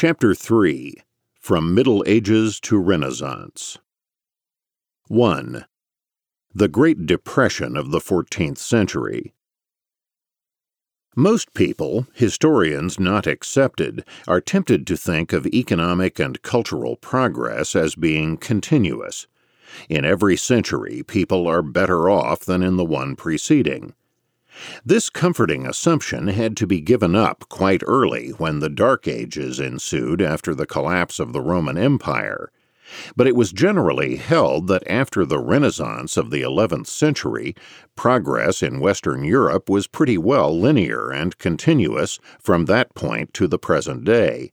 Chapter 3 From Middle Ages to Renaissance 1. The Great Depression of the 14th Century. Most people, historians not excepted, are tempted to think of economic and cultural progress as being continuous. In every century, people are better off than in the one preceding. This comforting assumption had to be given up quite early when the Dark Ages ensued after the collapse of the Roman Empire. But it was generally held that after the Renaissance of the 11th century, progress in Western Europe was pretty well linear and continuous from that point to the present day.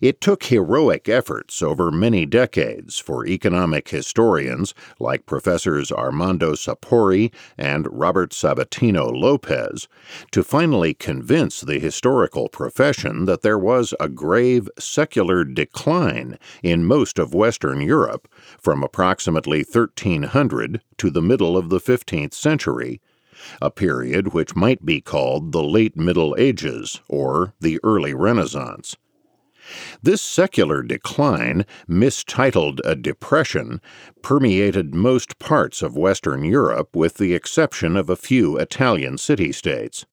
It took heroic efforts over many decades for economic historians like Professors Armando Sapori and Robert Sabatino Lopez to finally convince the historical profession that there was a grave secular decline in most of Western Europe from approximately 1300 to the middle of the 15th century a period which might be called the late Middle Ages or the early Renaissance. This secular decline, mistitled a depression, permeated most parts of Western Europe with the exception of a few Italian city states.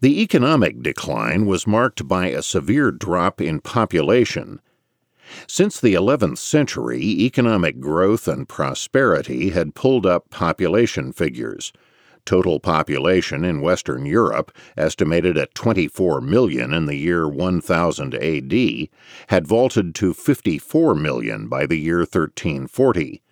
The economic decline was marked by a severe drop in population. Since the 11th century, economic growth and prosperity had pulled up population figures. Total population in Western Europe, estimated at 24 million in the year 1000 AD, had vaulted to 54 million by the year 1340.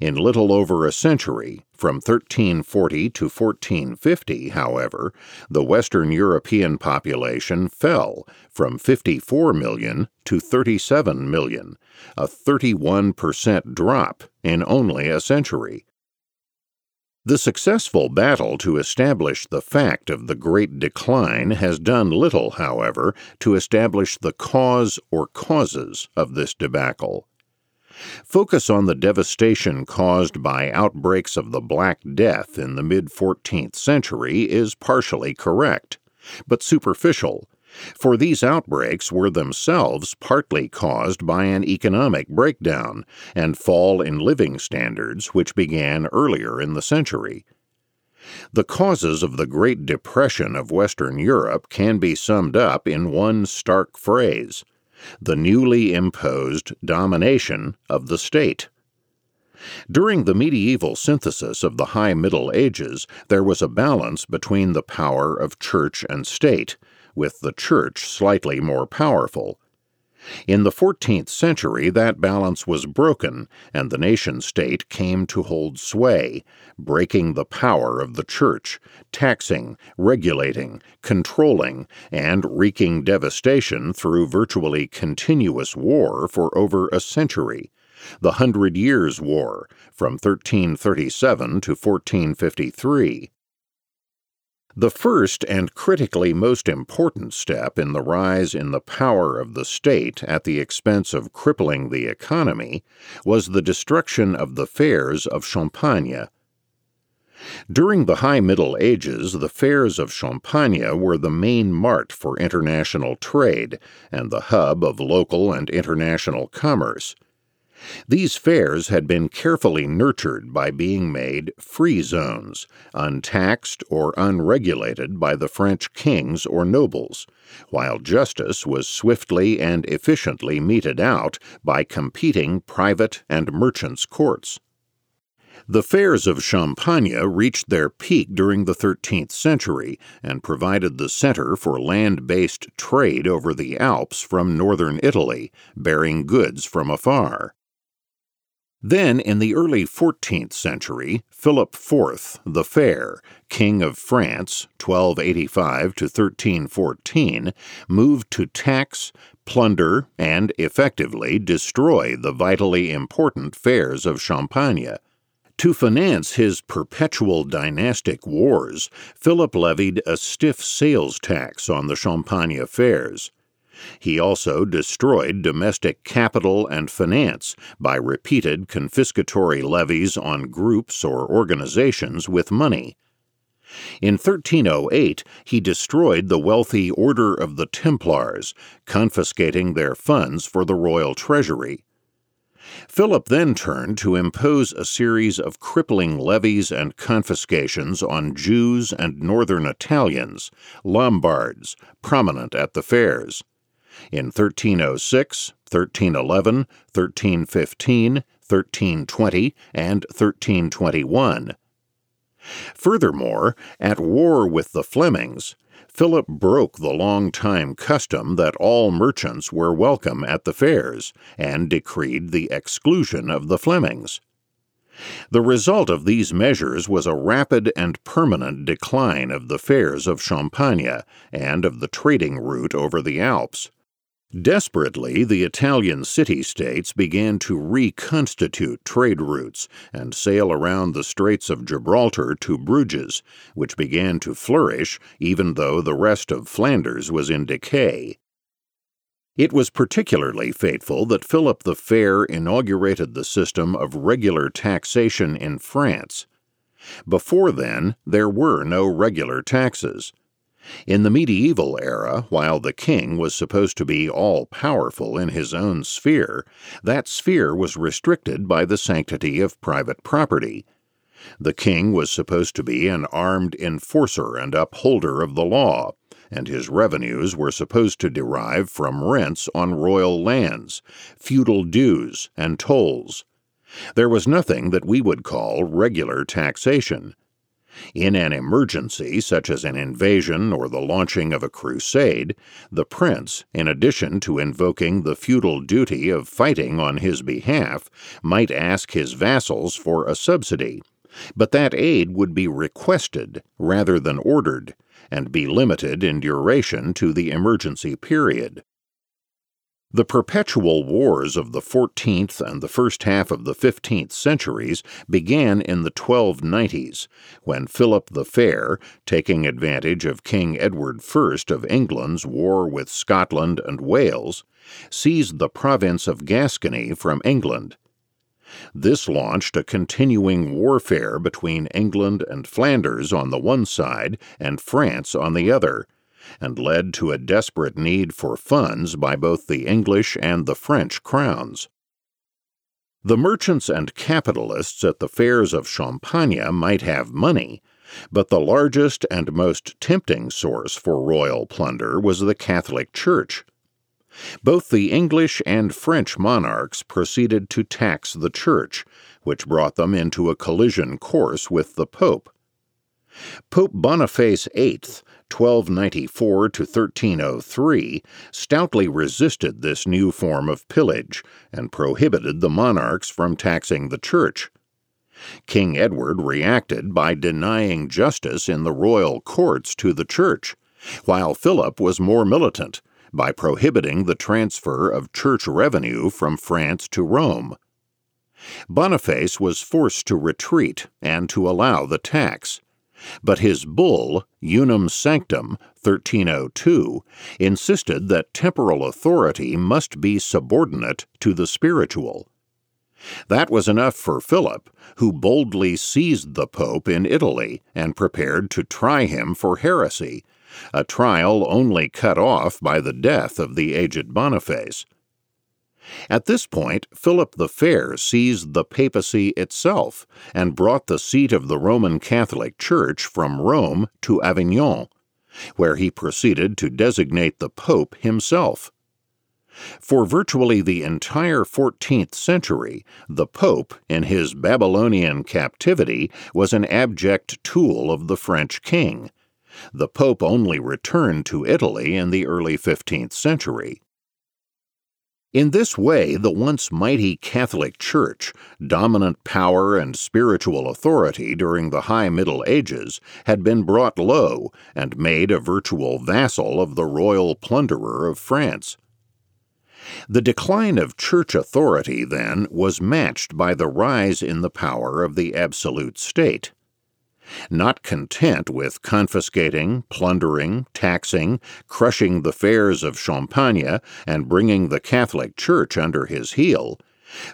In little over a century, from 1340 to 1450, however, the Western European population fell from 54 million to 37 million, a 31% drop in only a century. The successful battle to establish the fact of the Great Decline has done little, however, to establish the cause or causes of this debacle. Focus on the devastation caused by outbreaks of the Black Death in the mid 14th century is partially correct, but superficial for these outbreaks were themselves partly caused by an economic breakdown and fall in living standards which began earlier in the century. The causes of the Great Depression of Western Europe can be summed up in one stark phrase the newly imposed domination of the state. During the medieval synthesis of the High Middle Ages, there was a balance between the power of church and state, with the Church slightly more powerful. In the 14th century, that balance was broken, and the nation state came to hold sway, breaking the power of the Church, taxing, regulating, controlling, and wreaking devastation through virtually continuous war for over a century. The Hundred Years' War, from 1337 to 1453. The first and critically most important step in the rise in the power of the state at the expense of crippling the economy was the destruction of the fairs of Champagne. During the High Middle Ages, the fairs of Champagne were the main mart for international trade and the hub of local and international commerce. These fairs had been carefully nurtured by being made free zones, untaxed or unregulated by the French kings or nobles, while justice was swiftly and efficiently meted out by competing private and merchants' courts. The fairs of Champagne reached their peak during the 13th century and provided the center for land based trade over the Alps from northern Italy, bearing goods from afar. Then, in the early 14th century, Philip IV the Fair, King of France, 1285 to 1314, moved to tax, plunder, and effectively destroy the vitally important fairs of Champagne. To finance his perpetual dynastic wars, Philip levied a stiff sales tax on the Champagne fairs. He also destroyed domestic capital and finance by repeated confiscatory levies on groups or organizations with money. In 1308, he destroyed the wealthy Order of the Templars, confiscating their funds for the royal treasury. Philip then turned to impose a series of crippling levies and confiscations on Jews and northern Italians, Lombards, prominent at the fairs. In 1306, 1311, 1315, 1320, and 1321. Furthermore, at war with the Flemings, Philip broke the long-time custom that all merchants were welcome at the fairs and decreed the exclusion of the Flemings. The result of these measures was a rapid and permanent decline of the fairs of Champagne and of the trading route over the Alps. Desperately, the Italian city states began to reconstitute trade routes and sail around the Straits of Gibraltar to Bruges, which began to flourish even though the rest of Flanders was in decay. It was particularly fateful that Philip the Fair inaugurated the system of regular taxation in France. Before then, there were no regular taxes. In the medieval era, while the king was supposed to be all powerful in his own sphere, that sphere was restricted by the sanctity of private property. The king was supposed to be an armed enforcer and upholder of the law, and his revenues were supposed to derive from rents on royal lands, feudal dues, and tolls. There was nothing that we would call regular taxation. In an emergency, such as an invasion or the launching of a crusade, the prince, in addition to invoking the feudal duty of fighting on his behalf, might ask his vassals for a subsidy, but that aid would be requested rather than ordered, and be limited in duration to the emergency period. The perpetual wars of the 14th and the first half of the 15th centuries began in the 1290s, when Philip the Fair, taking advantage of King Edward I of England's war with Scotland and Wales, seized the province of Gascony from England. This launched a continuing warfare between England and Flanders on the one side and France on the other and led to a desperate need for funds by both the English and the French crowns. The merchants and capitalists at the fairs of Champagne might have money, but the largest and most tempting source for royal plunder was the Catholic Church. Both the English and French monarchs proceeded to tax the Church, which brought them into a collision course with the Pope. Pope Boniface VIII 1294 to 1303, stoutly resisted this new form of pillage and prohibited the monarchs from taxing the church. King Edward reacted by denying justice in the royal courts to the church, while Philip was more militant by prohibiting the transfer of church revenue from France to Rome. Boniface was forced to retreat and to allow the tax but his bull, Unam Sanctam, 1302, insisted that temporal authority must be subordinate to the spiritual. That was enough for Philip, who boldly seized the Pope in Italy and prepared to try him for heresy, a trial only cut off by the death of the aged Boniface. At this point, Philip the Fair seized the papacy itself and brought the seat of the Roman Catholic Church from Rome to Avignon, where he proceeded to designate the Pope himself. For virtually the entire 14th century, the Pope, in his Babylonian captivity, was an abject tool of the French king. The Pope only returned to Italy in the early 15th century. In this way, the once mighty Catholic Church, dominant power and spiritual authority during the High Middle Ages, had been brought low and made a virtual vassal of the royal plunderer of France. The decline of church authority, then, was matched by the rise in the power of the absolute state. Not content with confiscating, plundering, taxing, crushing the fairs of Champagne, and bringing the Catholic Church under his heel,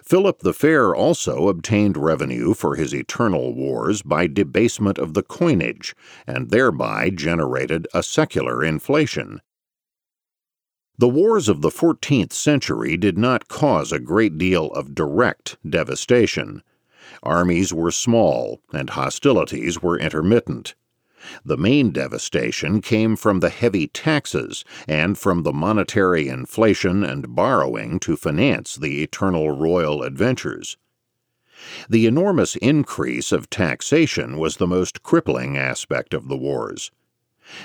Philip the Fair also obtained revenue for his eternal wars by debasement of the coinage, and thereby generated a secular inflation. The wars of the 14th century did not cause a great deal of direct devastation. Armies were small, and hostilities were intermittent. The main devastation came from the heavy taxes and from the monetary inflation and borrowing to finance the eternal royal adventures. The enormous increase of taxation was the most crippling aspect of the wars.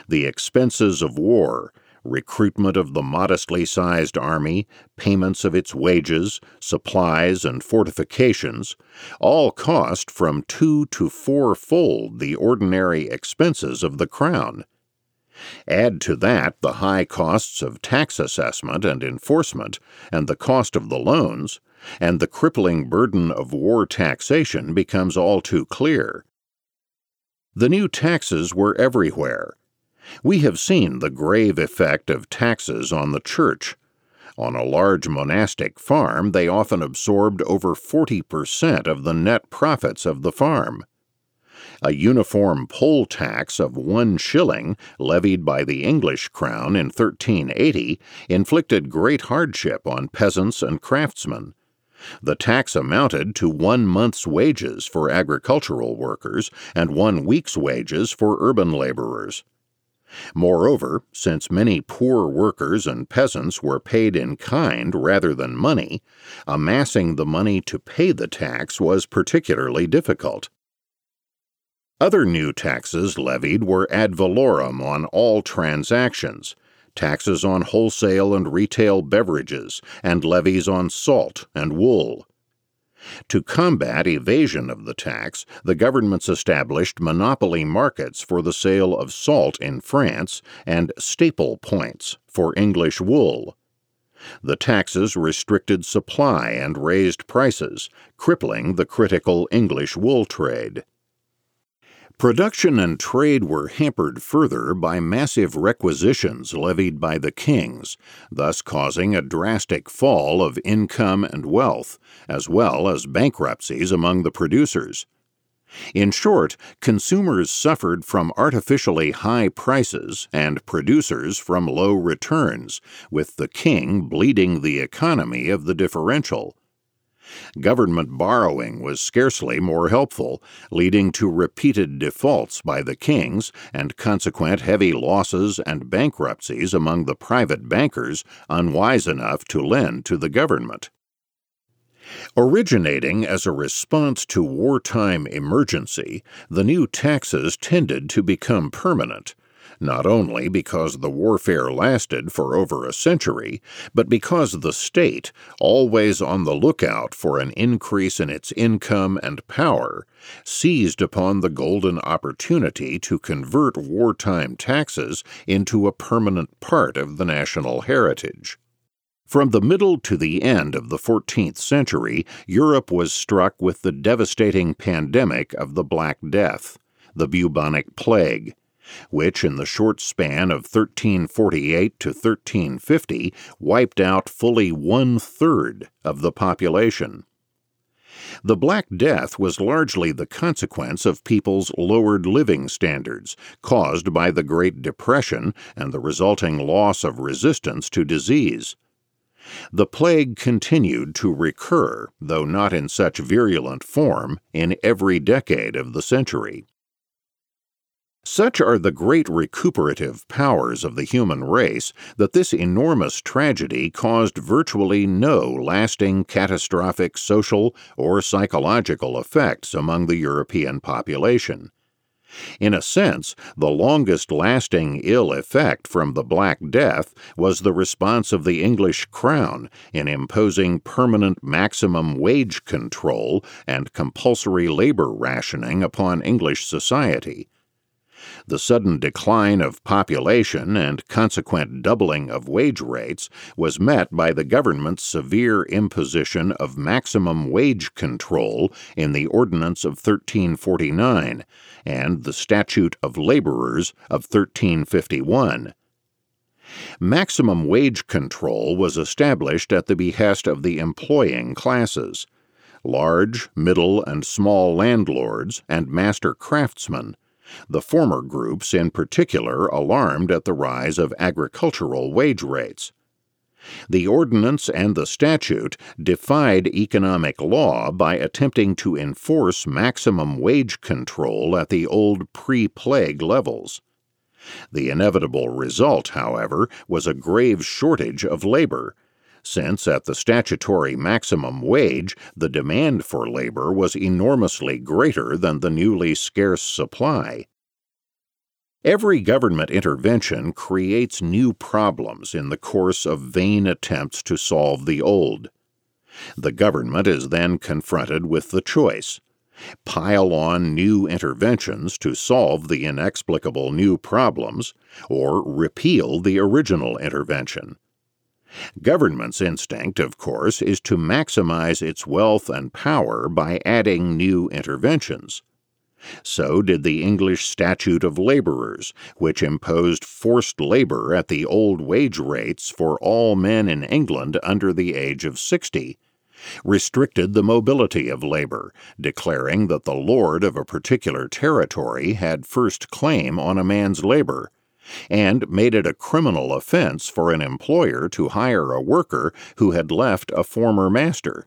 The expenses of war, recruitment of the modestly sized army, payments of its wages, supplies, and fortifications, all cost from two to fourfold the ordinary expenses of the crown. Add to that the high costs of tax assessment and enforcement, and the cost of the loans, and the crippling burden of war taxation becomes all too clear. The new taxes were everywhere we have seen the grave effect of taxes on the church. On a large monastic farm, they often absorbed over 40% of the net profits of the farm. A uniform poll tax of one shilling, levied by the English crown in 1380, inflicted great hardship on peasants and craftsmen. The tax amounted to one month's wages for agricultural workers and one week's wages for urban laborers. Moreover, since many poor workers and peasants were paid in kind rather than money, amassing the money to pay the tax was particularly difficult. Other new taxes levied were ad valorem on all transactions, taxes on wholesale and retail beverages, and levies on salt and wool. To combat evasion of the tax, the governments established monopoly markets for the sale of salt in France and staple points for English wool. The taxes restricted supply and raised prices, crippling the critical English wool trade. Production and trade were hampered further by massive requisitions levied by the kings, thus causing a drastic fall of income and wealth, as well as bankruptcies among the producers. In short, consumers suffered from artificially high prices and producers from low returns, with the king bleeding the economy of the differential. Government borrowing was scarcely more helpful, leading to repeated defaults by the kings and consequent heavy losses and bankruptcies among the private bankers unwise enough to lend to the government. Originating as a response to wartime emergency, the new taxes tended to become permanent not only because the warfare lasted for over a century, but because the state, always on the lookout for an increase in its income and power, seized upon the golden opportunity to convert wartime taxes into a permanent part of the national heritage. From the middle to the end of the 14th century, Europe was struck with the devastating pandemic of the Black Death, the bubonic plague, which in the short span of 1348 to 1350 wiped out fully one third of the population. The Black Death was largely the consequence of people's lowered living standards, caused by the Great Depression and the resulting loss of resistance to disease. The plague continued to recur, though not in such virulent form, in every decade of the century. Such are the great recuperative powers of the human race that this enormous tragedy caused virtually no lasting catastrophic social or psychological effects among the European population. In a sense, the longest lasting ill effect from the Black Death was the response of the English Crown in imposing permanent maximum wage control and compulsory labor rationing upon English society. The sudden decline of population and consequent doubling of wage rates was met by the government's severe imposition of maximum wage control in the Ordinance of 1349 and the Statute of Laborers of 1351. Maximum wage control was established at the behest of the employing classes large, middle, and small landlords, and master craftsmen, the former groups in particular alarmed at the rise of agricultural wage rates. The ordinance and the statute defied economic law by attempting to enforce maximum wage control at the old pre plague levels. The inevitable result, however, was a grave shortage of labor, since at the statutory maximum wage the demand for labor was enormously greater than the newly scarce supply. Every government intervention creates new problems in the course of vain attempts to solve the old. The government is then confronted with the choice pile on new interventions to solve the inexplicable new problems, or repeal the original intervention. Government's instinct, of course, is to maximize its wealth and power by adding new interventions. So did the English Statute of Labourers, which imposed forced labour at the old wage rates for all men in England under the age of sixty, restricted the mobility of labor, declaring that the lord of a particular territory had first claim on a man's labor, and made it a criminal offense for an employer to hire a worker who had left a former master.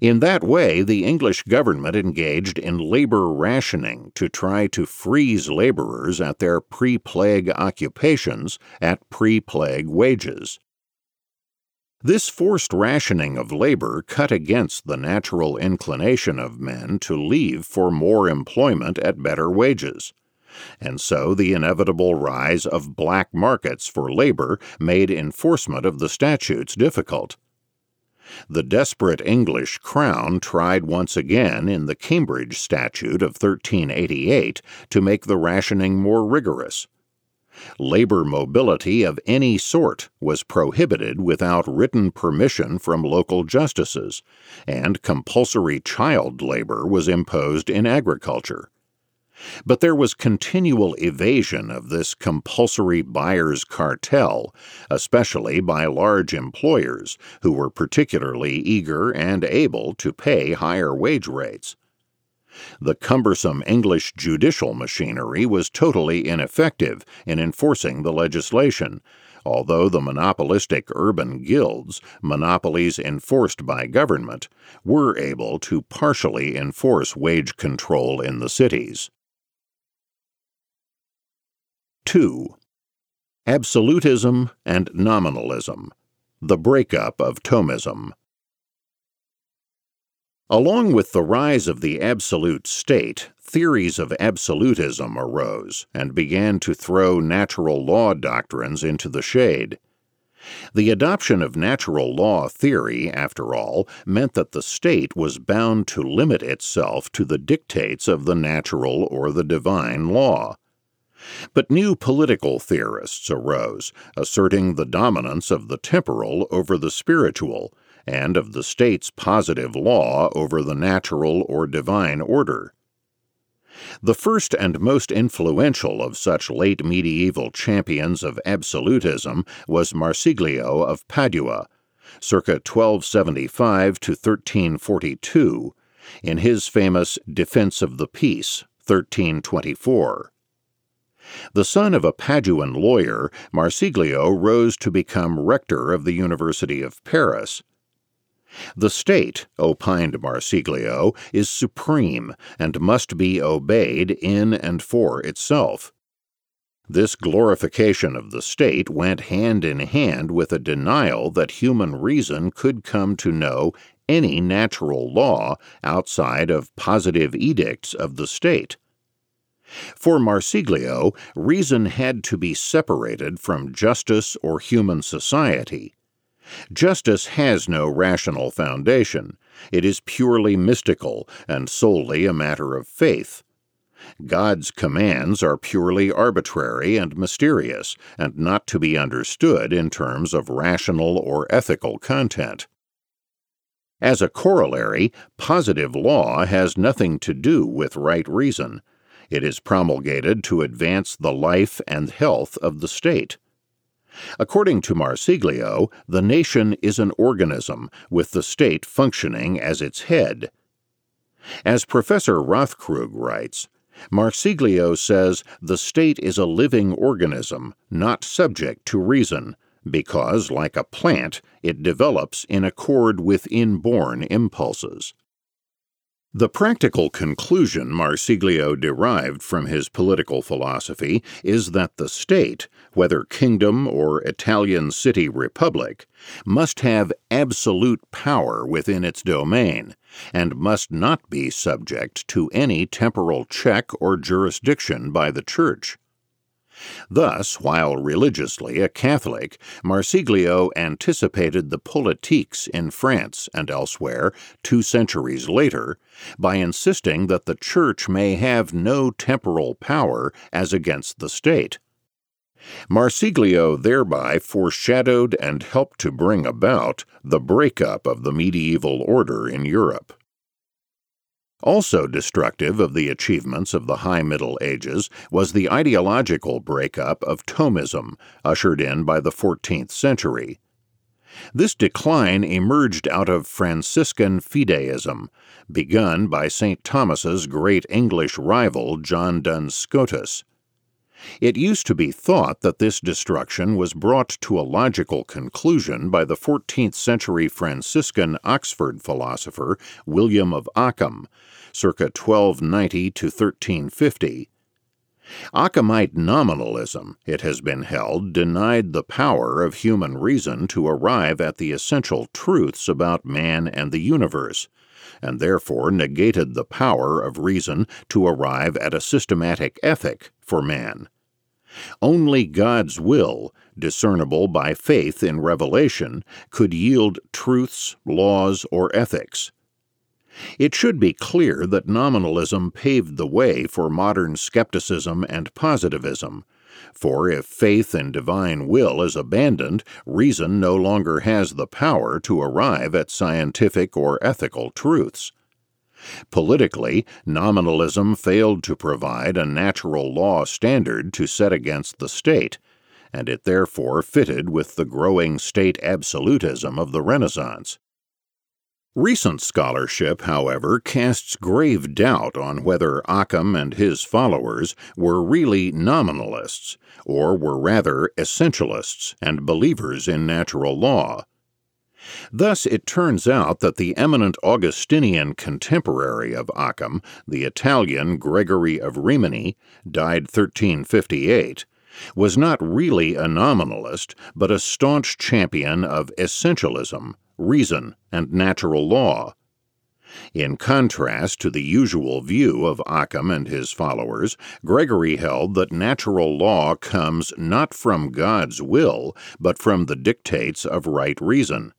In that way, the English government engaged in labor rationing to try to freeze laborers at their pre plague occupations at pre plague wages. This forced rationing of labor cut against the natural inclination of men to leave for more employment at better wages. And so the inevitable rise of black markets for labor made enforcement of the statutes difficult. The desperate English crown tried once again in the Cambridge Statute of 1388 to make the rationing more rigorous. Labor mobility of any sort was prohibited without written permission from local justices, and compulsory child labor was imposed in agriculture. But there was continual evasion of this compulsory buyer's cartel, especially by large employers who were particularly eager and able to pay higher wage rates. The cumbersome English judicial machinery was totally ineffective in enforcing the legislation, although the monopolistic urban guilds, monopolies enforced by government, were able to partially enforce wage control in the cities. 2. Absolutism and Nominalism The Breakup of Thomism. Along with the rise of the absolute state, theories of absolutism arose and began to throw natural law doctrines into the shade. The adoption of natural law theory, after all, meant that the state was bound to limit itself to the dictates of the natural or the divine law. But new political theorists arose, asserting the dominance of the temporal over the spiritual, and of the state's positive law over the natural or divine order. The first and most influential of such late medieval champions of absolutism was Marsiglio of Padua, circa 1275 to 1342, in his famous Defense of the Peace, 1324. The son of a Paduan lawyer, Marsiglio rose to become rector of the University of Paris. The state, opined Marsiglio, is supreme and must be obeyed in and for itself. This glorification of the state went hand in hand with a denial that human reason could come to know any natural law outside of positive edicts of the state. For Marsiglio, reason had to be separated from justice or human society. Justice has no rational foundation. It is purely mystical and solely a matter of faith. God's commands are purely arbitrary and mysterious, and not to be understood in terms of rational or ethical content. As a corollary, positive law has nothing to do with right reason. It is promulgated to advance the life and health of the state. According to Marsiglio, the nation is an organism with the state functioning as its head. As Professor Rothkrug writes, Marsiglio says the state is a living organism, not subject to reason, because, like a plant, it develops in accord with inborn impulses. The practical conclusion Marsiglio derived from his political philosophy is that the state, whether kingdom or Italian city republic, must have absolute power within its domain, and must not be subject to any temporal check or jurisdiction by the Church. Thus, while religiously a Catholic, Marsiglio anticipated the politiques in France and elsewhere two centuries later by insisting that the Church may have no temporal power as against the state. Marsiglio thereby foreshadowed and helped to bring about the breakup of the medieval order in Europe. Also destructive of the achievements of the High Middle Ages was the ideological breakup of Thomism, ushered in by the 14th century. This decline emerged out of Franciscan fideism, begun by St. Thomas's great English rival John Duns Scotus. It used to be thought that this destruction was brought to a logical conclusion by the 14th century Franciscan Oxford philosopher William of Ockham, circa 1290 to 1350. Ockhamite nominalism, it has been held, denied the power of human reason to arrive at the essential truths about man and the universe, and therefore negated the power of reason to arrive at a systematic ethic for man. Only God's will, discernible by faith in revelation, could yield truths, laws, or ethics. It should be clear that nominalism paved the way for modern skepticism and positivism. For if faith in divine will is abandoned, reason no longer has the power to arrive at scientific or ethical truths. Politically, nominalism failed to provide a natural law standard to set against the state, and it therefore fitted with the growing state absolutism of the Renaissance. Recent scholarship, however, casts grave doubt on whether Occam and his followers were really nominalists, or were rather essentialists and believers in natural law. Thus, it turns out that the eminent Augustinian contemporary of Occam, the Italian Gregory of Rimini, died 1358, was not really a nominalist, but a staunch champion of essentialism reason, and natural law. In contrast to the usual view of Occam and his followers, Gregory held that natural law comes not from God's will, but from the dictates of right reason.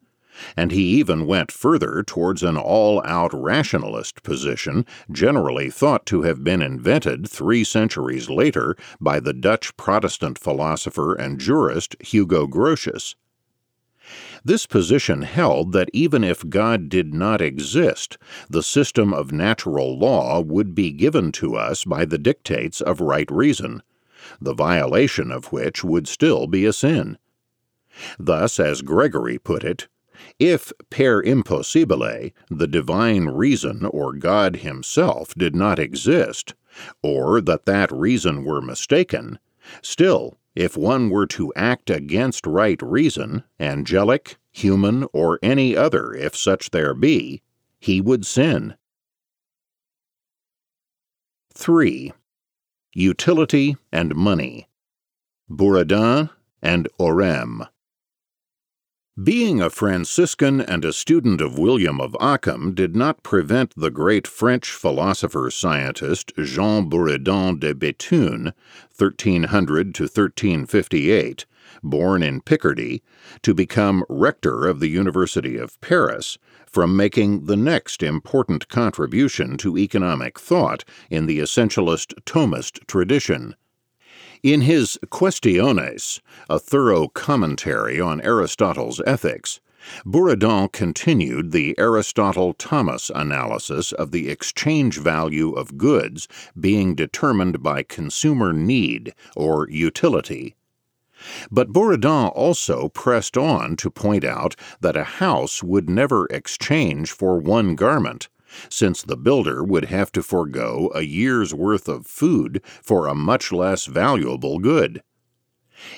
And he even went further towards an all out rationalist position, generally thought to have been invented three centuries later by the Dutch Protestant philosopher and jurist Hugo Grotius. This position held that even if God did not exist, the system of natural law would be given to us by the dictates of right reason, the violation of which would still be a sin. Thus, as Gregory put it, if per impossibile the divine reason or God himself did not exist, or that that reason were mistaken, still if one were to act against right reason, angelic, human, or any other, if such there be, he would sin. 3. Utility and Money Buridan and Oresme. Being a Franciscan and a student of William of Ockham did not prevent the great French philosopher scientist Jean Buridan de Béthune, 1300 to 1358, born in Picardy, to become rector of the University of Paris, from making the next important contribution to economic thought in the essentialist Thomist tradition. In his Questiones, a thorough commentary on Aristotle's ethics, Buridan continued the Aristotle Thomas analysis of the exchange value of goods being determined by consumer need or utility. But Buridan also pressed on to point out that a house would never exchange for one garment, since the builder would have to forego a year's worth of food for a much less valuable good.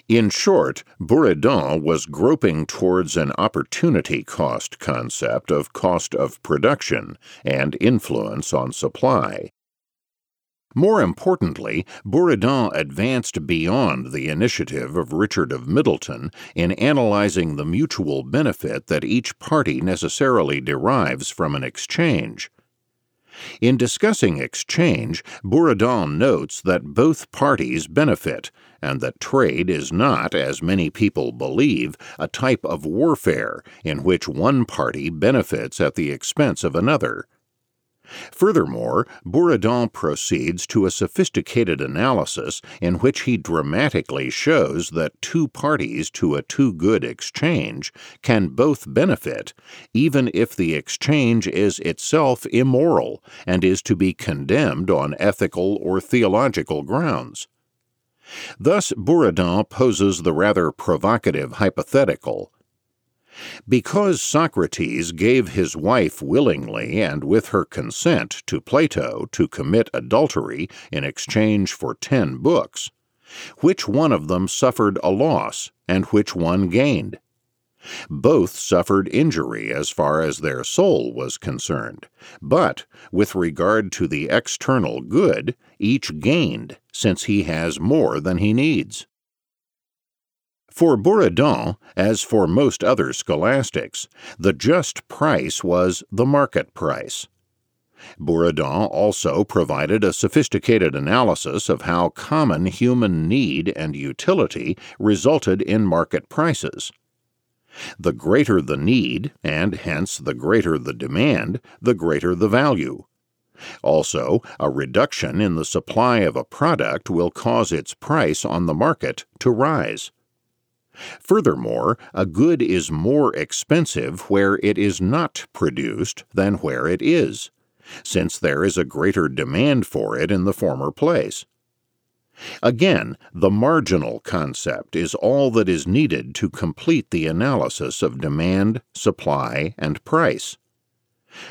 In short, Buridan was groping towards an opportunity cost concept of cost of production and influence on supply. More importantly, Buridan advanced beyond the initiative of Richard of Middleton in analyzing the mutual benefit that each party necessarily derives from an exchange. In discussing exchange, Buridan notes that both parties benefit, and that trade is not, as many people believe, a type of warfare in which one party benefits at the expense of another. Furthermore, Buridan proceeds to a sophisticated analysis in which he dramatically shows that two parties to a two good exchange can both benefit, even if the exchange is itself immoral and is to be condemned on ethical or theological grounds. Thus, Buridan poses the rather provocative hypothetical because Socrates gave his wife willingly and with her consent to Plato to commit adultery in exchange for ten books, which one of them suffered a loss and which one gained? Both suffered injury as far as their soul was concerned, but with regard to the external good, each gained, since he has more than he needs. For Buridan, as for most other scholastics, the just price was the market price. Buridan also provided a sophisticated analysis of how common human need and utility resulted in market prices. The greater the need, and hence the greater the demand, the greater the value. Also, a reduction in the supply of a product will cause its price on the market to rise. Furthermore, a good is more expensive where it is not produced than where it is, since there is a greater demand for it in the former place. Again, the marginal concept is all that is needed to complete the analysis of demand, supply, and price.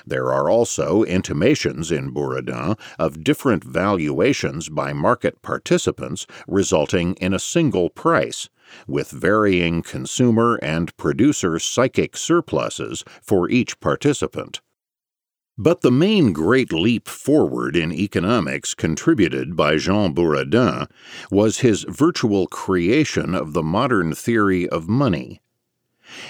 There are also intimations in Buridan of different valuations by market participants resulting in a single price, with varying consumer and producer psychic surpluses for each participant. But the main great leap forward in economics contributed by Jean Buridan was his virtual creation of the modern theory of money.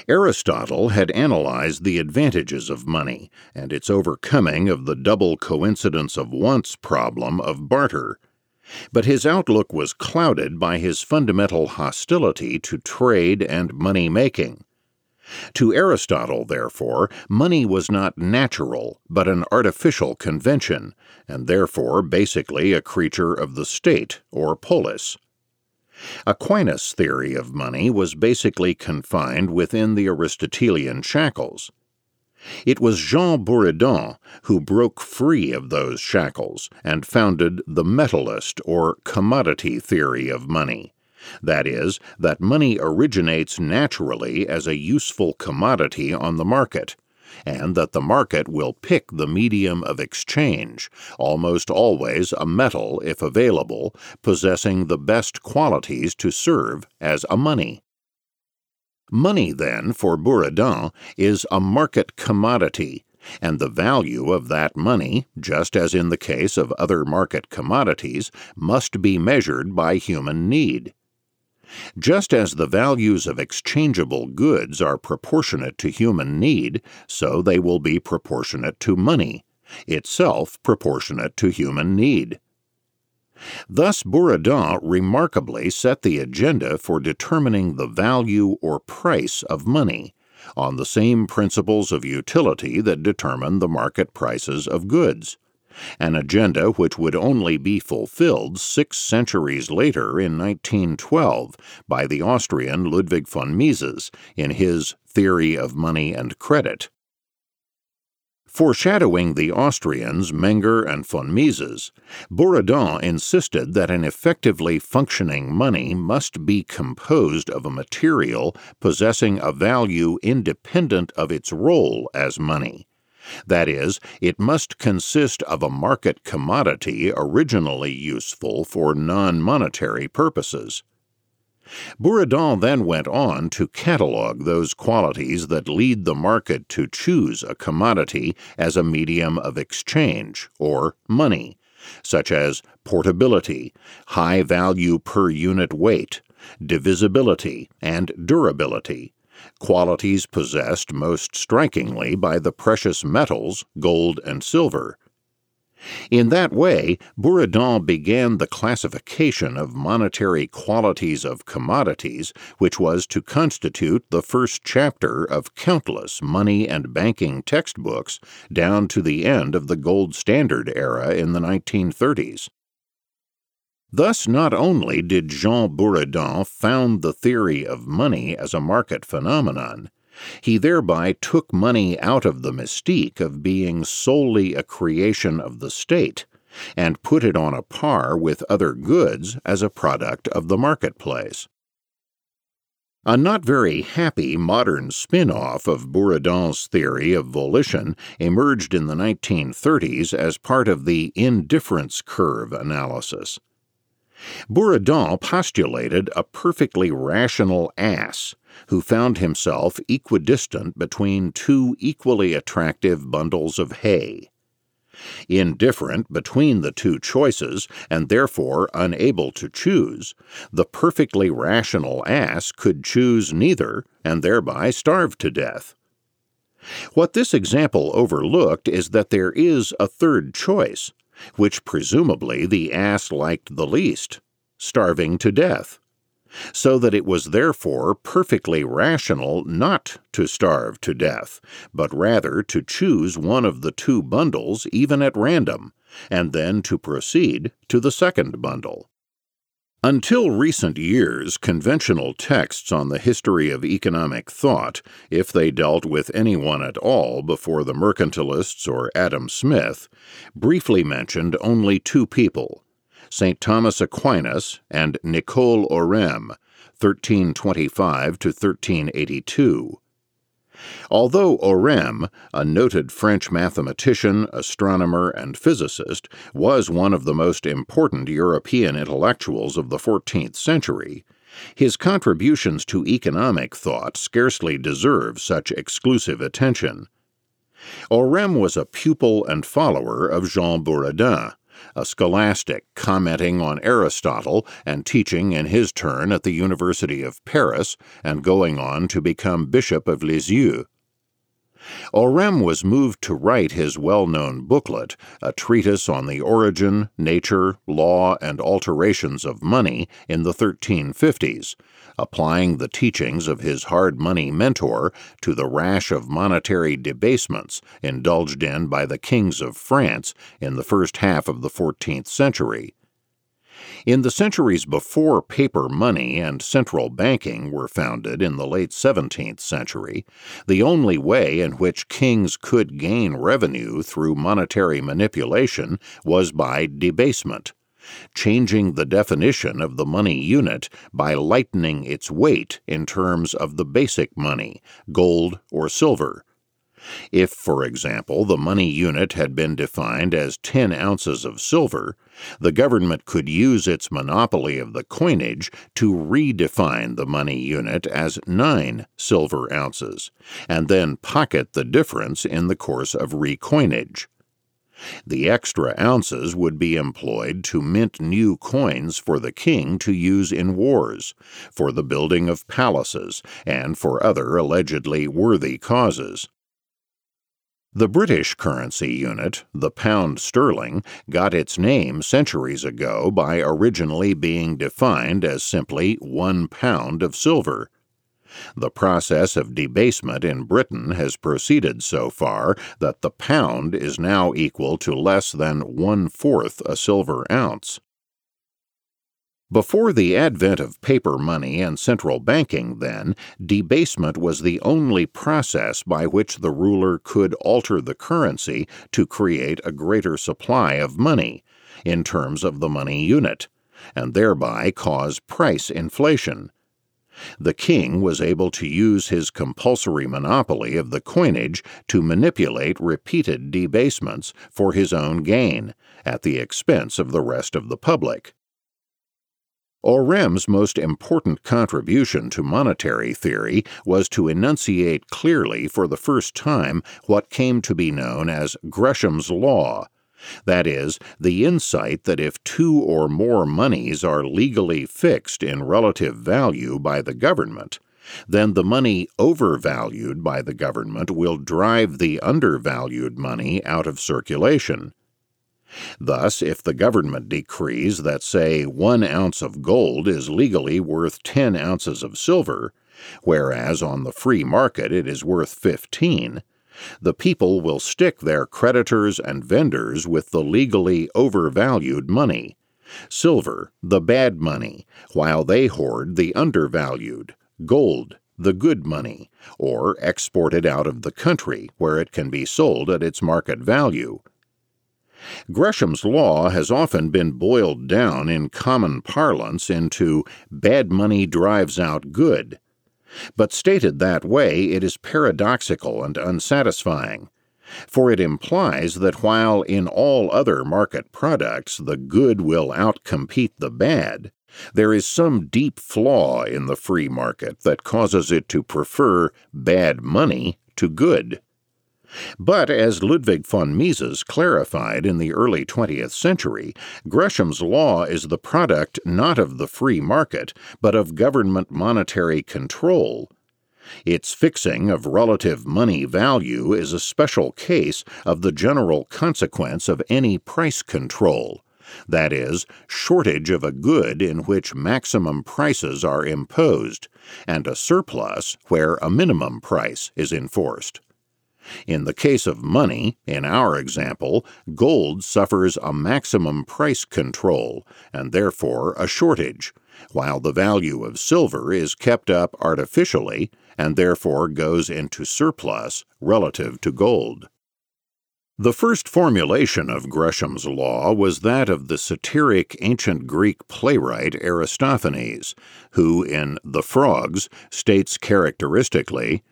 Aristotle had analyzed the advantages of money and its overcoming of the double coincidence of wants problem of barter but his outlook was clouded by his fundamental hostility to trade and money making. To Aristotle, therefore, money was not natural, but an artificial convention, and therefore basically a creature of the state, or polis. Aquinas' theory of money was basically confined within the Aristotelian shackles. It was Jean Buridan who broke free of those shackles and founded the metalist or commodity theory of money. That is, that money originates naturally as a useful commodity on the market, and that the market will pick the medium of exchange, almost always a metal if available, possessing the best qualities to serve as a money. Money, then, for Buridan, is a market commodity, and the value of that money, just as in the case of other market commodities, must be measured by human need. Just as the values of exchangeable goods are proportionate to human need, so they will be proportionate to money, itself proportionate to human need. Thus, Buridan remarkably set the agenda for determining the value or price of money, on the same principles of utility that determine the market prices of goods, an agenda which would only be fulfilled six centuries later in 1912 by the Austrian Ludwig von Mises in his Theory of Money and Credit. Foreshadowing the Austrians Menger and von Mises, Buridan insisted that an effectively functioning money must be composed of a material possessing a value independent of its role as money. That is, it must consist of a market commodity originally useful for non monetary purposes. Buridan then went on to catalog those qualities that lead the market to choose a commodity as a medium of exchange, or money, such as portability, high value per unit weight, divisibility, and durability, qualities possessed most strikingly by the precious metals, gold and silver, in that way, Buridan began the classification of monetary qualities of commodities, which was to constitute the first chapter of countless money and banking textbooks down to the end of the gold standard era in the 1930s. Thus, not only did Jean Buridan found the theory of money as a market phenomenon, he thereby took money out of the mystique of being solely a creation of the state and put it on a par with other goods as a product of the marketplace. A not very happy modern spin off of Buridan's theory of volition emerged in the 1930s as part of the indifference curve analysis. Buridan postulated a perfectly rational ass who found himself equidistant between two equally attractive bundles of hay. Indifferent between the two choices, and therefore unable to choose, the perfectly rational ass could choose neither, and thereby starve to death. What this example overlooked is that there is a third choice, which presumably the ass liked the least starving to death so that it was therefore perfectly rational not to starve to death, but rather to choose one of the two bundles even at random, and then to proceed to the second bundle. Until recent years, conventional texts on the history of economic thought, if they dealt with anyone at all before the mercantilists or Adam Smith, briefly mentioned only two people St. Thomas Aquinas, and Nicole Oresme, 1325 to 1382. Although Oresme, a noted French mathematician, astronomer, and physicist, was one of the most important European intellectuals of the 14th century, his contributions to economic thought scarcely deserve such exclusive attention. Oresme was a pupil and follower of Jean Buridan, a scholastic commenting on Aristotle and teaching in his turn at the University of Paris and going on to become Bishop of Lisieux. Oresme was moved to write his well known booklet, a treatise on the origin, nature, law, and alterations of money, in the 1350s, applying the teachings of his hard money mentor to the rash of monetary debasements indulged in by the kings of France in the first half of the 14th century. In the centuries before paper money and central banking were founded in the late 17th century, the only way in which kings could gain revenue through monetary manipulation was by debasement, changing the definition of the money unit by lightening its weight in terms of the basic money, gold or silver if, for example, the money unit had been defined as 10 ounces of silver, the government could use its monopoly of the coinage to redefine the money unit as 9 silver ounces, and then pocket the difference in the course of recoinage. The extra ounces would be employed to mint new coins for the king to use in wars, for the building of palaces, and for other allegedly worthy causes. The British currency unit, the pound sterling, got its name centuries ago by originally being defined as simply one pound of silver. The process of debasement in Britain has proceeded so far that the pound is now equal to less than one fourth a silver ounce. Before the advent of paper money and central banking, then, debasement was the only process by which the ruler could alter the currency to create a greater supply of money, in terms of the money unit, and thereby cause price inflation. The king was able to use his compulsory monopoly of the coinage to manipulate repeated debasements for his own gain, at the expense of the rest of the public. Oresme's most important contribution to monetary theory was to enunciate clearly for the first time what came to be known as Gresham's Law. That is, the insight that if two or more moneys are legally fixed in relative value by the government, then the money overvalued by the government will drive the undervalued money out of circulation. Thus, if the government decrees that, say, one ounce of gold is legally worth 10 ounces of silver, whereas on the free market it is worth 15, the people will stick their creditors and vendors with the legally overvalued money, silver, the bad money, while they hoard the undervalued, gold, the good money, or export it out of the country where it can be sold at its market value Gresham's law has often been boiled down in common parlance into bad money drives out good. But stated that way, it is paradoxical and unsatisfying, for it implies that while in all other market products the good will outcompete the bad, there is some deep flaw in the free market that causes it to prefer bad money to good. But as Ludwig von Mises clarified in the early 20th century, Gresham's law is the product not of the free market, but of government monetary control. Its fixing of relative money value is a special case of the general consequence of any price control. That is, shortage of a good in which maximum prices are imposed, and a surplus where a minimum price is enforced. In the case of money, in our example, gold suffers a maximum price control and therefore a shortage, while the value of silver is kept up artificially and therefore goes into surplus relative to gold. The first formulation of Gresham's law was that of the satiric ancient Greek playwright Aristophanes, who in The Frogs states characteristically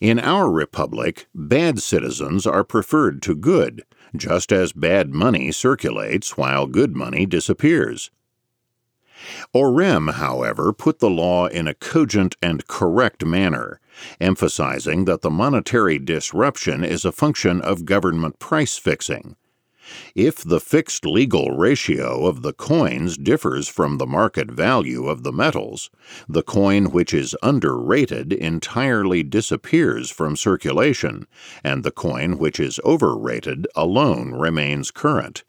in our republic, bad citizens are preferred to good, just as bad money circulates while good money disappears. Oresme, however, put the law in a cogent and correct manner, emphasizing that the monetary disruption is a function of government price fixing, if the fixed legal ratio of the coins differs from the market value of the metals, the coin which is underrated entirely disappears from circulation, and the coin which is overrated alone remains current.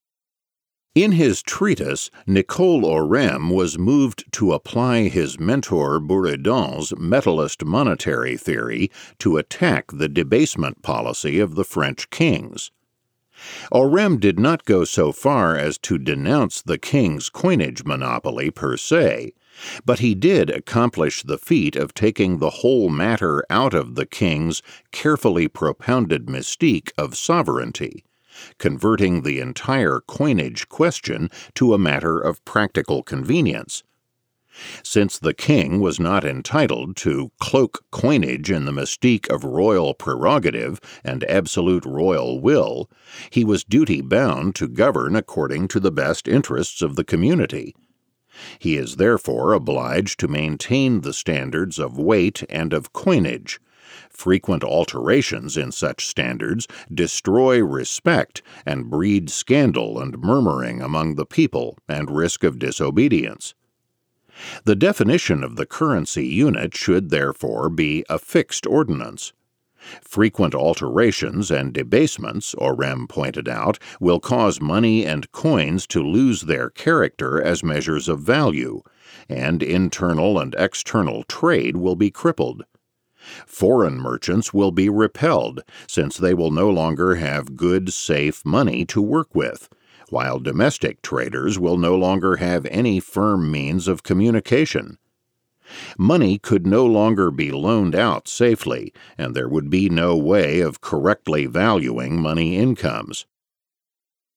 In his treatise, Nicole Oresme was moved to apply his mentor Buridan's metalist monetary theory to attack the debasement policy of the French kings. Oresme did not go so far as to denounce the king's coinage monopoly per se, but he did accomplish the feat of taking the whole matter out of the king's carefully propounded mystique of sovereignty, converting the entire coinage question to a matter of practical convenience since the king was not entitled to cloak coinage in the mystique of royal prerogative and absolute royal will, he was duty bound to govern according to the best interests of the community. He is therefore obliged to maintain the standards of weight and of coinage. Frequent alterations in such standards destroy respect and breed scandal and murmuring among the people and risk of disobedience. The definition of the currency unit should therefore be a fixed ordinance. Frequent alterations and debasements, Oresme pointed out, will cause money and coins to lose their character as measures of value, and internal and external trade will be crippled. Foreign merchants will be repelled, since they will no longer have good, safe money to work with while domestic traders will no longer have any firm means of communication. Money could no longer be loaned out safely, and there would be no way of correctly valuing money incomes.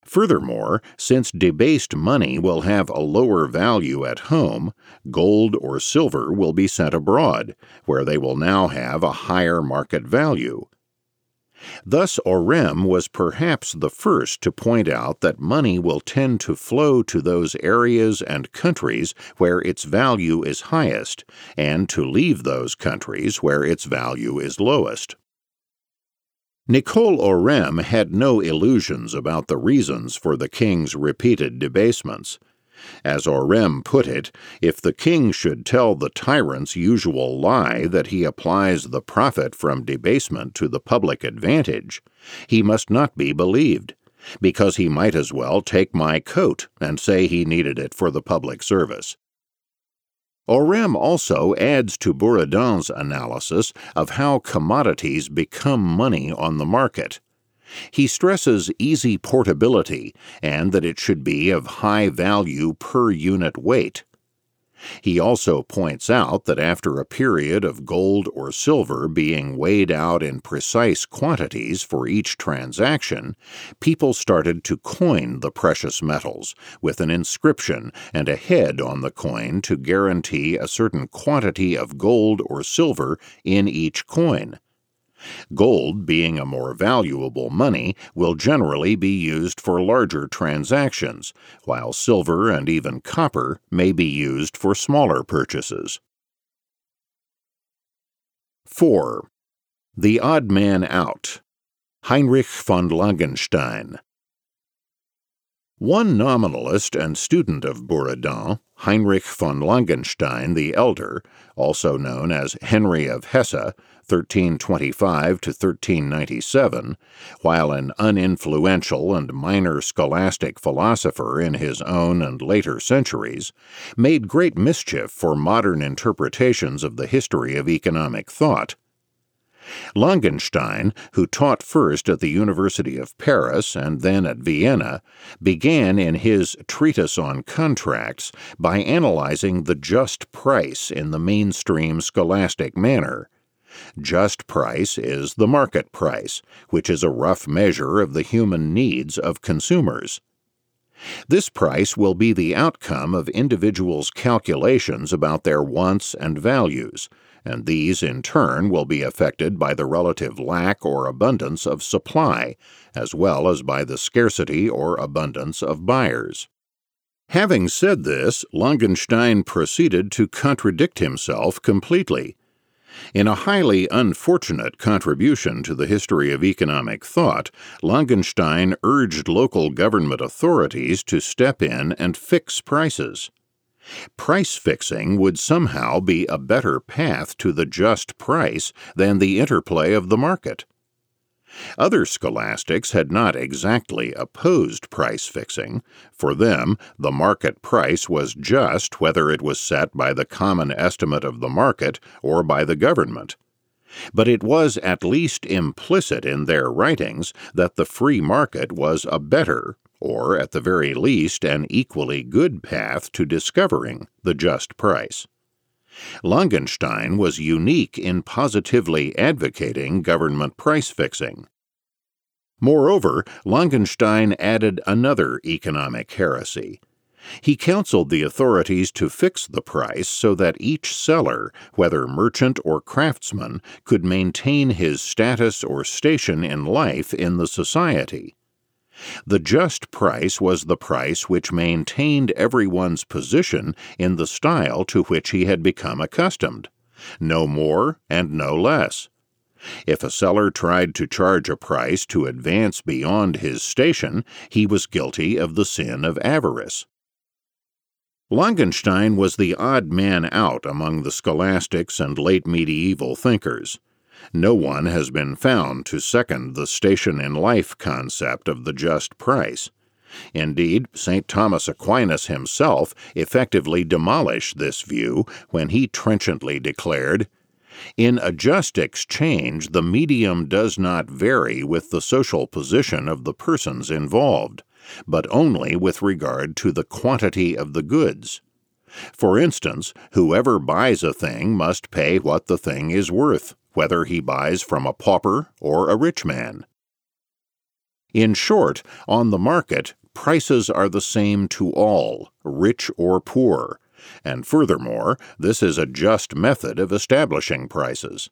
Furthermore, since debased money will have a lower value at home, gold or silver will be sent abroad, where they will now have a higher market value. Thus, Oresme was perhaps the first to point out that money will tend to flow to those areas and countries where its value is highest, and to leave those countries where its value is lowest. Nicole Oresme had no illusions about the reasons for the king's repeated debasements. As Oresme put it, if the king should tell the tyrant's usual lie that he applies the profit from debasement to the public advantage, he must not be believed, because he might as well take my coat and say he needed it for the public service. Oresme also adds to Buridan's analysis of how commodities become money on the market. He stresses easy portability and that it should be of high value per unit weight. He also points out that after a period of gold or silver being weighed out in precise quantities for each transaction, people started to coin the precious metals with an inscription and a head on the coin to guarantee a certain quantity of gold or silver in each coin. Gold, being a more valuable money, will generally be used for larger transactions, while silver and even copper may be used for smaller purchases. 4. The Odd Man Out Heinrich von Langenstein one nominalist and student of Buridan, Heinrich von Langenstein the Elder, also known as Henry of Hesse, 1325 to 1397, while an uninfluential and minor scholastic philosopher in his own and later centuries, made great mischief for modern interpretations of the history of economic thought. Langenstein, who taught first at the University of Paris and then at Vienna, began in his Treatise on Contracts by analyzing the just price in the mainstream scholastic manner just price is the market price, which is a rough measure of the human needs of consumers. This price will be the outcome of individuals' calculations about their wants and values, and these in turn will be affected by the relative lack or abundance of supply, as well as by the scarcity or abundance of buyers. Having said this, Langenstein proceeded to contradict himself completely in a highly unfortunate contribution to the history of economic thought, Langenstein urged local government authorities to step in and fix prices. Price fixing would somehow be a better path to the just price than the interplay of the market. Other scholastics had not exactly opposed price fixing. For them, the market price was just whether it was set by the common estimate of the market or by the government. But it was at least implicit in their writings that the free market was a better, or at the very least an equally good path to discovering the just price. Langenstein was unique in positively advocating government price fixing. Moreover, Langenstein added another economic heresy. He counseled the authorities to fix the price so that each seller, whether merchant or craftsman, could maintain his status or station in life in the society. The just price was the price which maintained everyone's position in the style to which he had become accustomed, no more and no less. If a seller tried to charge a price to advance beyond his station, he was guilty of the sin of avarice. Langenstein was the odd man out among the scholastics and late medieval thinkers. No one has been found to second the station in life concept of the just price. Indeed, St. Thomas Aquinas himself effectively demolished this view when he trenchantly declared, In a just exchange, the medium does not vary with the social position of the persons involved, but only with regard to the quantity of the goods. For instance, whoever buys a thing must pay what the thing is worth, whether he buys from a pauper or a rich man. In short, on the market, prices are the same to all, rich or poor, and furthermore, this is a just method of establishing prices.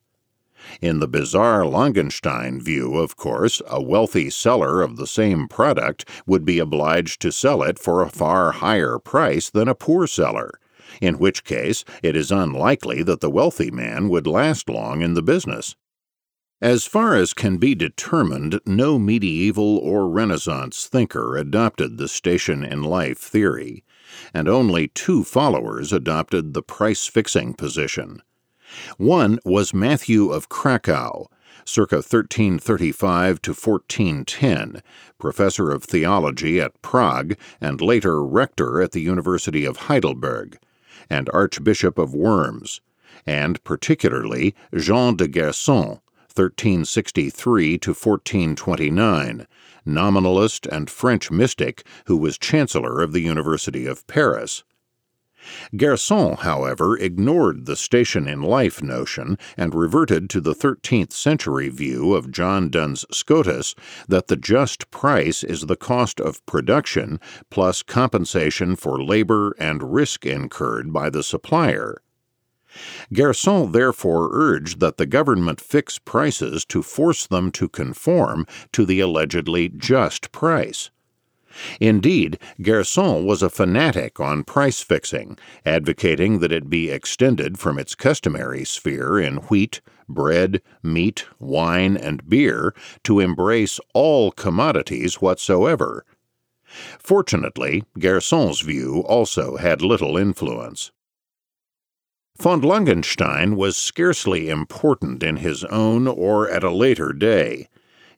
In the bizarre Langenstein view, of course, a wealthy seller of the same product would be obliged to sell it for a far higher price than a poor seller, in which case it is unlikely that the wealthy man would last long in the business. As far as can be determined, no medieval or Renaissance thinker adopted the station in life theory, and only two followers adopted the price fixing position. One was Matthew of Krakow, circa 1335 to 1410, professor of theology at Prague and later rector at the University of Heidelberg, and Archbishop of Worms, and particularly Jean de Gerson, 1363 to 1429, nominalist and French mystic who was chancellor of the University of Paris. Gerson, however, ignored the station in life notion and reverted to the 13th century view of John Duns Scotus that the just price is the cost of production plus compensation for labor and risk incurred by the supplier. Gerson therefore urged that the government fix prices to force them to conform to the allegedly just price. Indeed, Gerson was a fanatic on price fixing, advocating that it be extended from its customary sphere in wheat, bread, meat, wine, and beer to embrace all commodities whatsoever. Fortunately, Gerson's view also had little influence. Von Langenstein was scarcely important in his own or at a later day.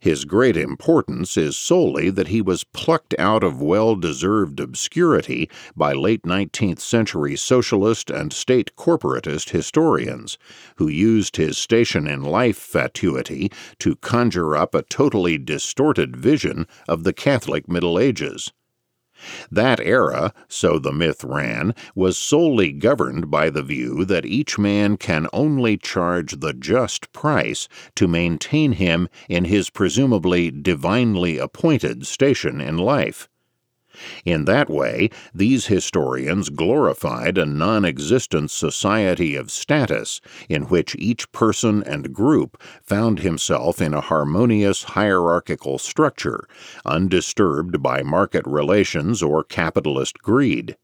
His great importance is solely that he was plucked out of well deserved obscurity by late 19th century socialist and state corporatist historians, who used his station in life fatuity to conjure up a totally distorted vision of the Catholic Middle Ages. That era, so the myth ran, was solely governed by the view that each man can only charge the just price to maintain him in his presumably divinely appointed station in life. In that way, these historians glorified a non existent society of status in which each person and group found himself in a harmonious hierarchical structure, undisturbed by market relations or capitalist greed.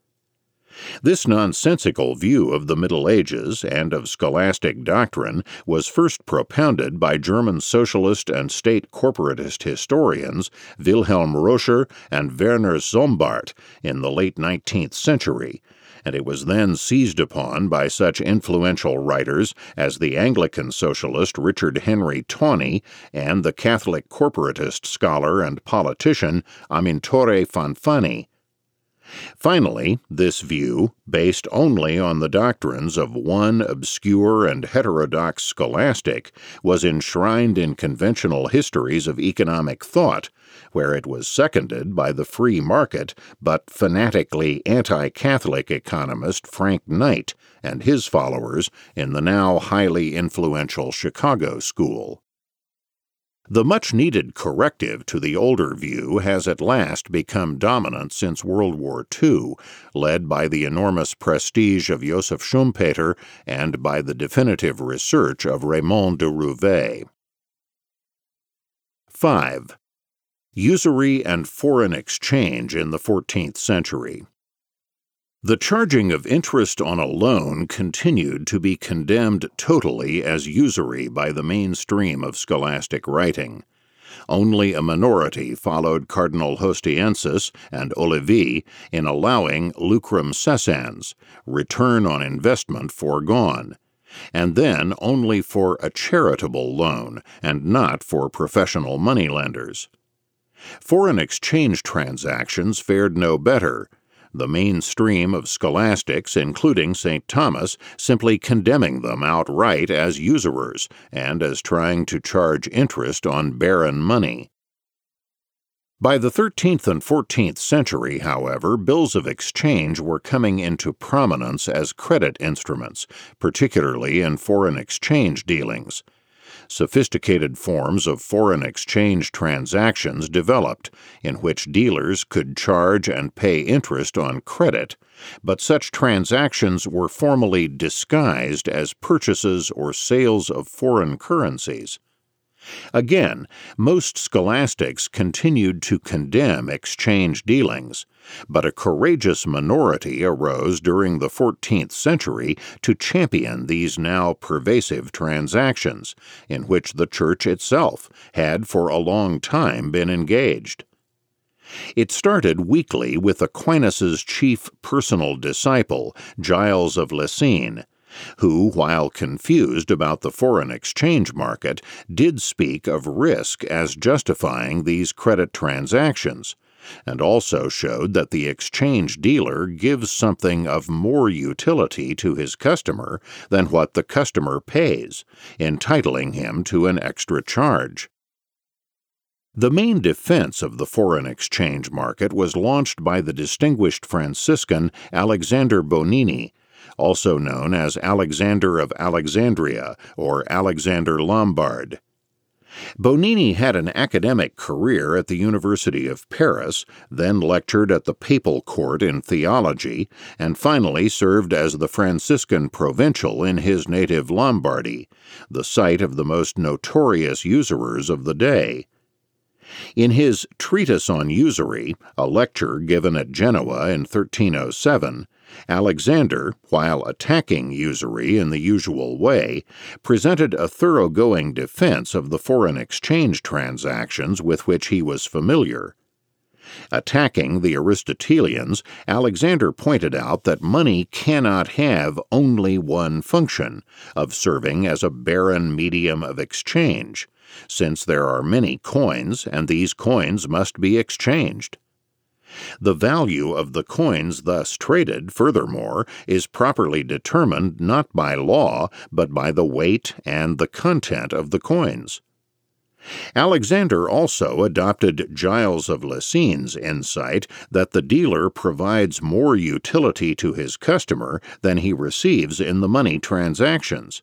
This nonsensical view of the Middle Ages and of scholastic doctrine was first propounded by German socialist and state corporatist historians Wilhelm Roscher and Werner Sombart in the late 19th century, and it was then seized upon by such influential writers as the Anglican socialist Richard Henry Tawney and the Catholic corporatist scholar and politician Amintore Fanfani. Finally, this view, based only on the doctrines of one obscure and heterodox scholastic, was enshrined in conventional histories of economic thought, where it was seconded by the free market but fanatically anti Catholic economist Frank Knight and his followers in the now highly influential Chicago School. The much needed corrective to the older view has at last become dominant since World War II, led by the enormous prestige of Joseph Schumpeter and by the definitive research of Raymond de Roover. 5. Usury and foreign exchange in the 14th century. The charging of interest on a loan continued to be condemned totally as usury by the mainstream of scholastic writing. Only a minority followed Cardinal Hostiensis and Olivi in allowing lucrum cessans, return on investment foregone, and then only for a charitable loan and not for professional moneylenders. Foreign exchange transactions fared no better the mainstream of scholastics, including St. Thomas, simply condemning them outright as usurers and as trying to charge interest on barren money. By the 13th and 14th century, however, bills of exchange were coming into prominence as credit instruments, particularly in foreign exchange dealings. Sophisticated forms of foreign exchange transactions developed, in which dealers could charge and pay interest on credit, but such transactions were formally disguised as purchases or sales of foreign currencies. Again, most scholastics continued to condemn exchange dealings, but a courageous minority arose during the 14th century to champion these now pervasive transactions, in which the Church itself had for a long time been engaged. It started weakly with Aquinas's chief personal disciple, Giles of Lessines, who, while confused about the foreign exchange market, did speak of risk as justifying these credit transactions, and also showed that the exchange dealer gives something of more utility to his customer than what the customer pays, entitling him to an extra charge. The main defense of the foreign exchange market was launched by the distinguished Franciscan Alexander Bonini also known as Alexander of Alexandria or Alexander Lombard. Bonini had an academic career at the University of Paris, then lectured at the papal court in theology, and finally served as the Franciscan provincial in his native Lombardy, the site of the most notorious usurers of the day. In his Treatise on Usury, a lecture given at Genoa in 1307, Alexander, while attacking usury in the usual way, presented a thoroughgoing defense of the foreign exchange transactions with which he was familiar. Attacking the Aristotelians, Alexander pointed out that money cannot have only one function, of serving as a barren medium of exchange, since there are many coins and these coins must be exchanged. The value of the coins thus traded, furthermore, is properly determined not by law, but by the weight and the content of the coins. Alexander also adopted Giles of Lessines's insight that the dealer provides more utility to his customer than he receives in the money transactions.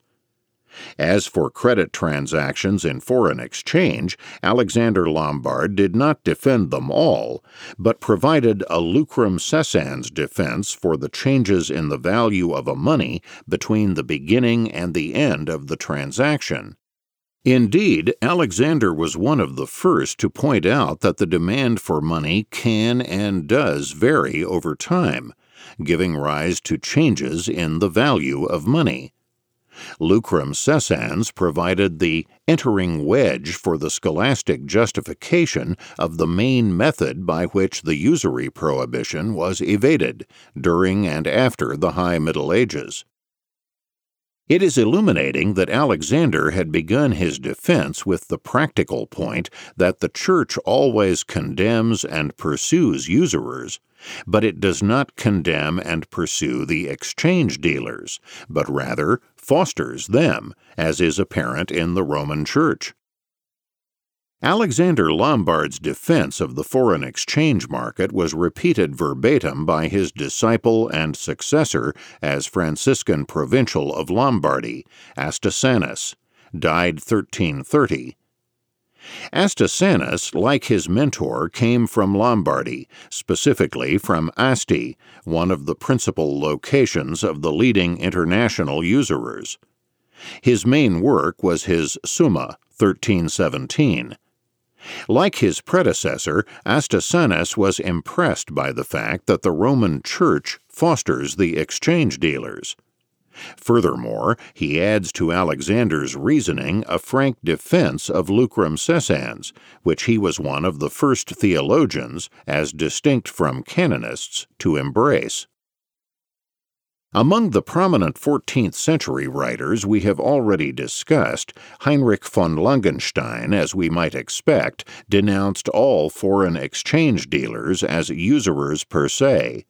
As for credit transactions in foreign exchange, Alexander Lombard did not defend them all, but provided a lucrum cessans defense for the changes in the value of a money between the beginning and the end of the transaction. Indeed, Alexander was one of the first to point out that the demand for money can and does vary over time, giving rise to changes in the value of money. Lucrum cessans provided the entering wedge for the scholastic justification of the main method by which the usury prohibition was evaded during and after the High Middle Ages. It is illuminating that Alexander had begun his defense with the practical point that the Church always condemns and pursues usurers, but it does not condemn and pursue the exchange dealers, but rather fosters them, as is apparent in the Roman Church. Alexander Lombard's defense of the foreign exchange market was repeated verbatim by his disciple and successor as Franciscan provincial of Lombardy, Astesanus, died 1330. Astesanus, like his mentor, came from Lombardy, specifically from Asti, one of the principal locations of the leading international usurers. His main work was his Summa, 1317 like his predecessor, Astesanus was impressed by the fact that the Roman Church fosters the exchange dealers. Furthermore, he adds to Alexander's reasoning a frank defense of lucrum cessans, which he was one of the first theologians, as distinct from canonists, to embrace. Among the prominent 14th century writers we have already discussed, Heinrich von Langenstein, as we might expect, denounced all foreign exchange dealers as usurers per se.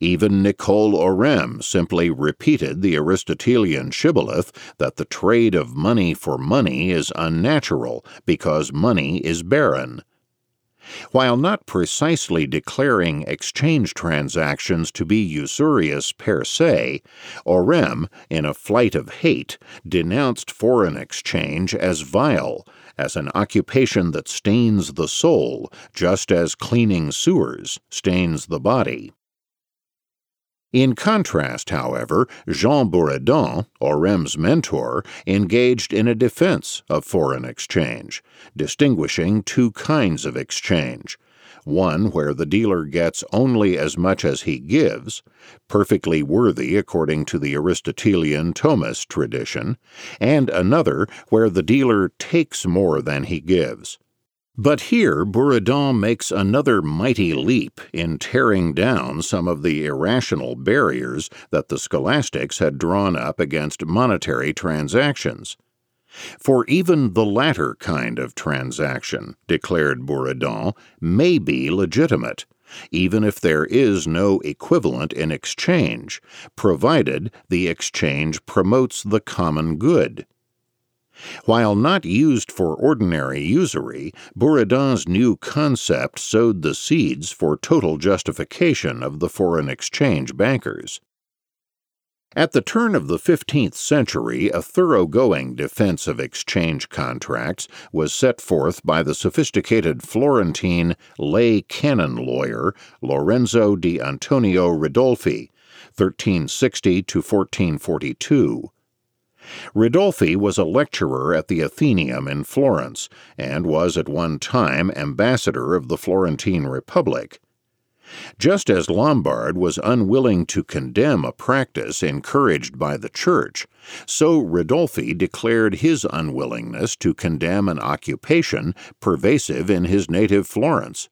Even Nicole Oresme simply repeated the Aristotelian shibboleth that the trade of money for money is unnatural because money is barren. While not precisely declaring exchange transactions to be usurious per se, Oresme, in a flight of hate, denounced foreign exchange as vile, as an occupation that stains the soul, just as cleaning sewers stains the body. In contrast, however, Jean Buridan, Oresme's mentor, engaged in a defense of foreign exchange, distinguishing two kinds of exchange one where the dealer gets only as much as he gives, perfectly worthy according to the Aristotelian Thomist tradition, and another where the dealer takes more than he gives. But here, Buridan makes another mighty leap in tearing down some of the irrational barriers that the scholastics had drawn up against monetary transactions. For even the latter kind of transaction, declared Buridan, may be legitimate, even if there is no equivalent in exchange, provided the exchange promotes the common good. While not used for ordinary usury, Buridan's new concept sowed the seeds for total justification of the foreign exchange bankers. At the turn of the 15th century, a thoroughgoing defense of exchange contracts was set forth by the sophisticated Florentine lay canon lawyer Lorenzo di Antonio Ridolfi, 1360 to 1442. Ridolfi was a lecturer at the Athenaeum in Florence and was at one time ambassador of the Florentine Republic. Just as Lombard was unwilling to condemn a practice encouraged by the Church, so Ridolfi declared his unwillingness to condemn an occupation pervasive in his native Florence.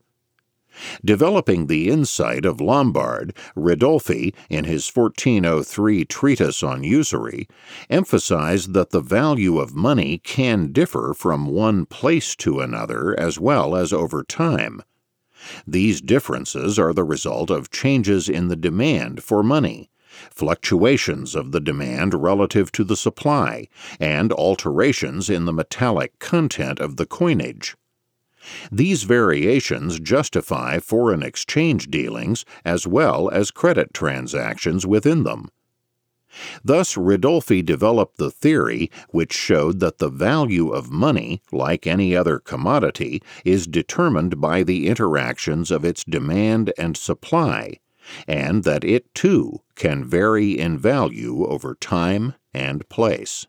Developing the insight of Lombard, Ridolfi, in his 1403 treatise on usury, emphasized that the value of money can differ from one place to another as well as over time. These differences are the result of changes in the demand for money, fluctuations of the demand relative to the supply, and alterations in the metallic content of the coinage. These variations justify foreign exchange dealings as well as credit transactions within them. Thus, Ridolfi developed the theory which showed that the value of money, like any other commodity, is determined by the interactions of its demand and supply, and that it too can vary in value over time and place.